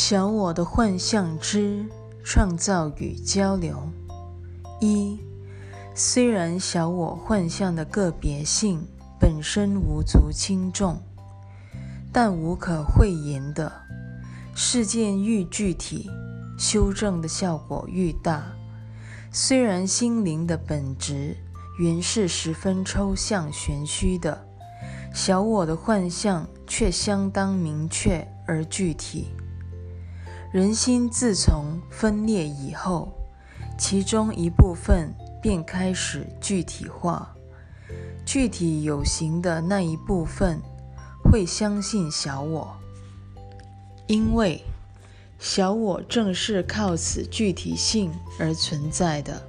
小我的幻象之创造与交流。一，虽然小我幻象的个别性本身无足轻重，但无可讳言的，事件愈具体，修正的效果愈大。虽然心灵的本质原是十分抽象玄虚的，小我的幻象却相当明确而具体。人心自从分裂以后，其中一部分便开始具体化。具体有形的那一部分会相信小我，因为小我正是靠此具体性而存在的。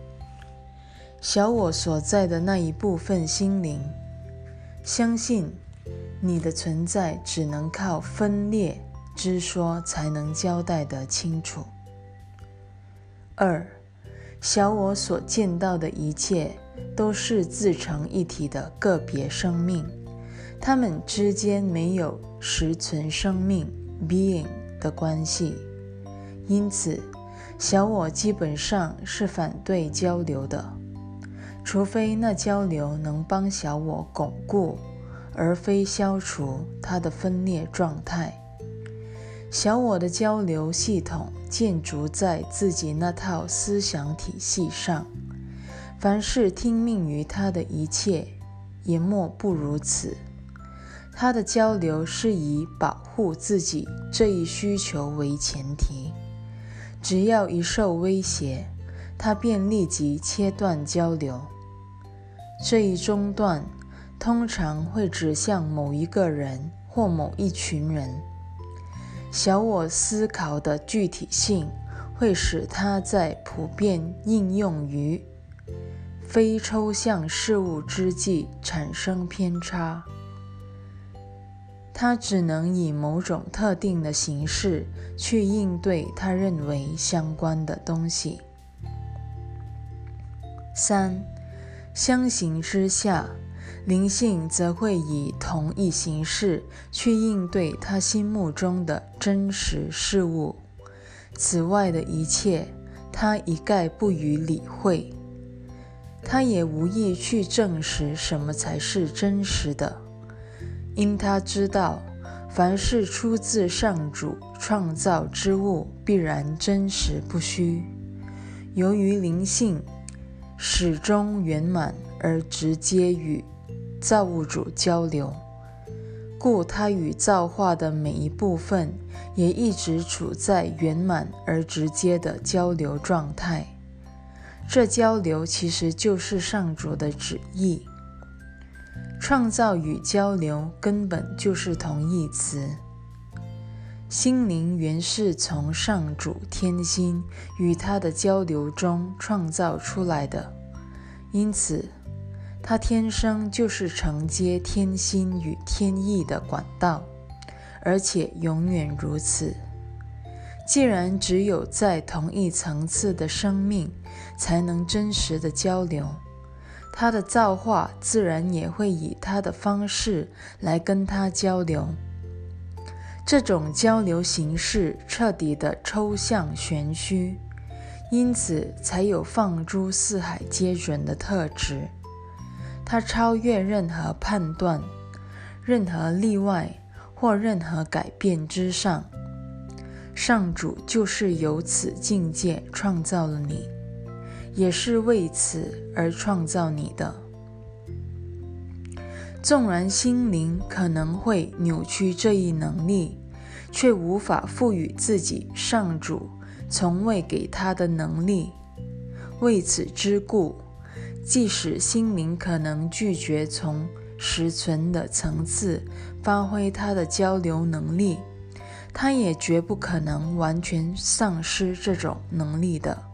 小我所在的那一部分心灵，相信你的存在只能靠分裂。之说才能交代得清楚。二，小我所见到的一切都是自成一体的个别生命，它们之间没有实存生命 （being） 的关系，因此小我基本上是反对交流的，除非那交流能帮小我巩固，而非消除它的分裂状态。小我的交流系统建筑在自己那套思想体系上，凡是听命于他的一切，也莫不如此。他的交流是以保护自己这一需求为前提，只要一受威胁，他便立即切断交流。这一中断通常会指向某一个人或某一群人。小我思考的具体性会使它在普遍应用于非抽象事物之际产生偏差。它只能以某种特定的形式去应对他认为相关的东西。三，相形之下。灵性则会以同一形式去应对他心目中的真实事物，此外的一切，他一概不予理会。他也无意去证实什么才是真实的，因他知道，凡是出自上主创造之物，必然真实不虚。由于灵性始终圆满而直接与。造物主交流，故他与造化的每一部分也一直处在圆满而直接的交流状态。这交流其实就是上主的旨意。创造与交流根本就是同义词。心灵原是从上主天心与他的交流中创造出来的，因此。它天生就是承接天心与天意的管道，而且永远如此。既然只有在同一层次的生命才能真实的交流，它的造化自然也会以它的方式来跟它交流。这种交流形式彻底的抽象玄虚，因此才有放诸四海皆准的特质。它超越任何判断、任何例外或任何改变之上。上主就是由此境界创造了你，也是为此而创造你的。纵然心灵可能会扭曲这一能力，却无法赋予自己上主从未给他的能力。为此之故。即使心灵可能拒绝从实存的层次发挥它的交流能力，它也绝不可能完全丧失这种能力的。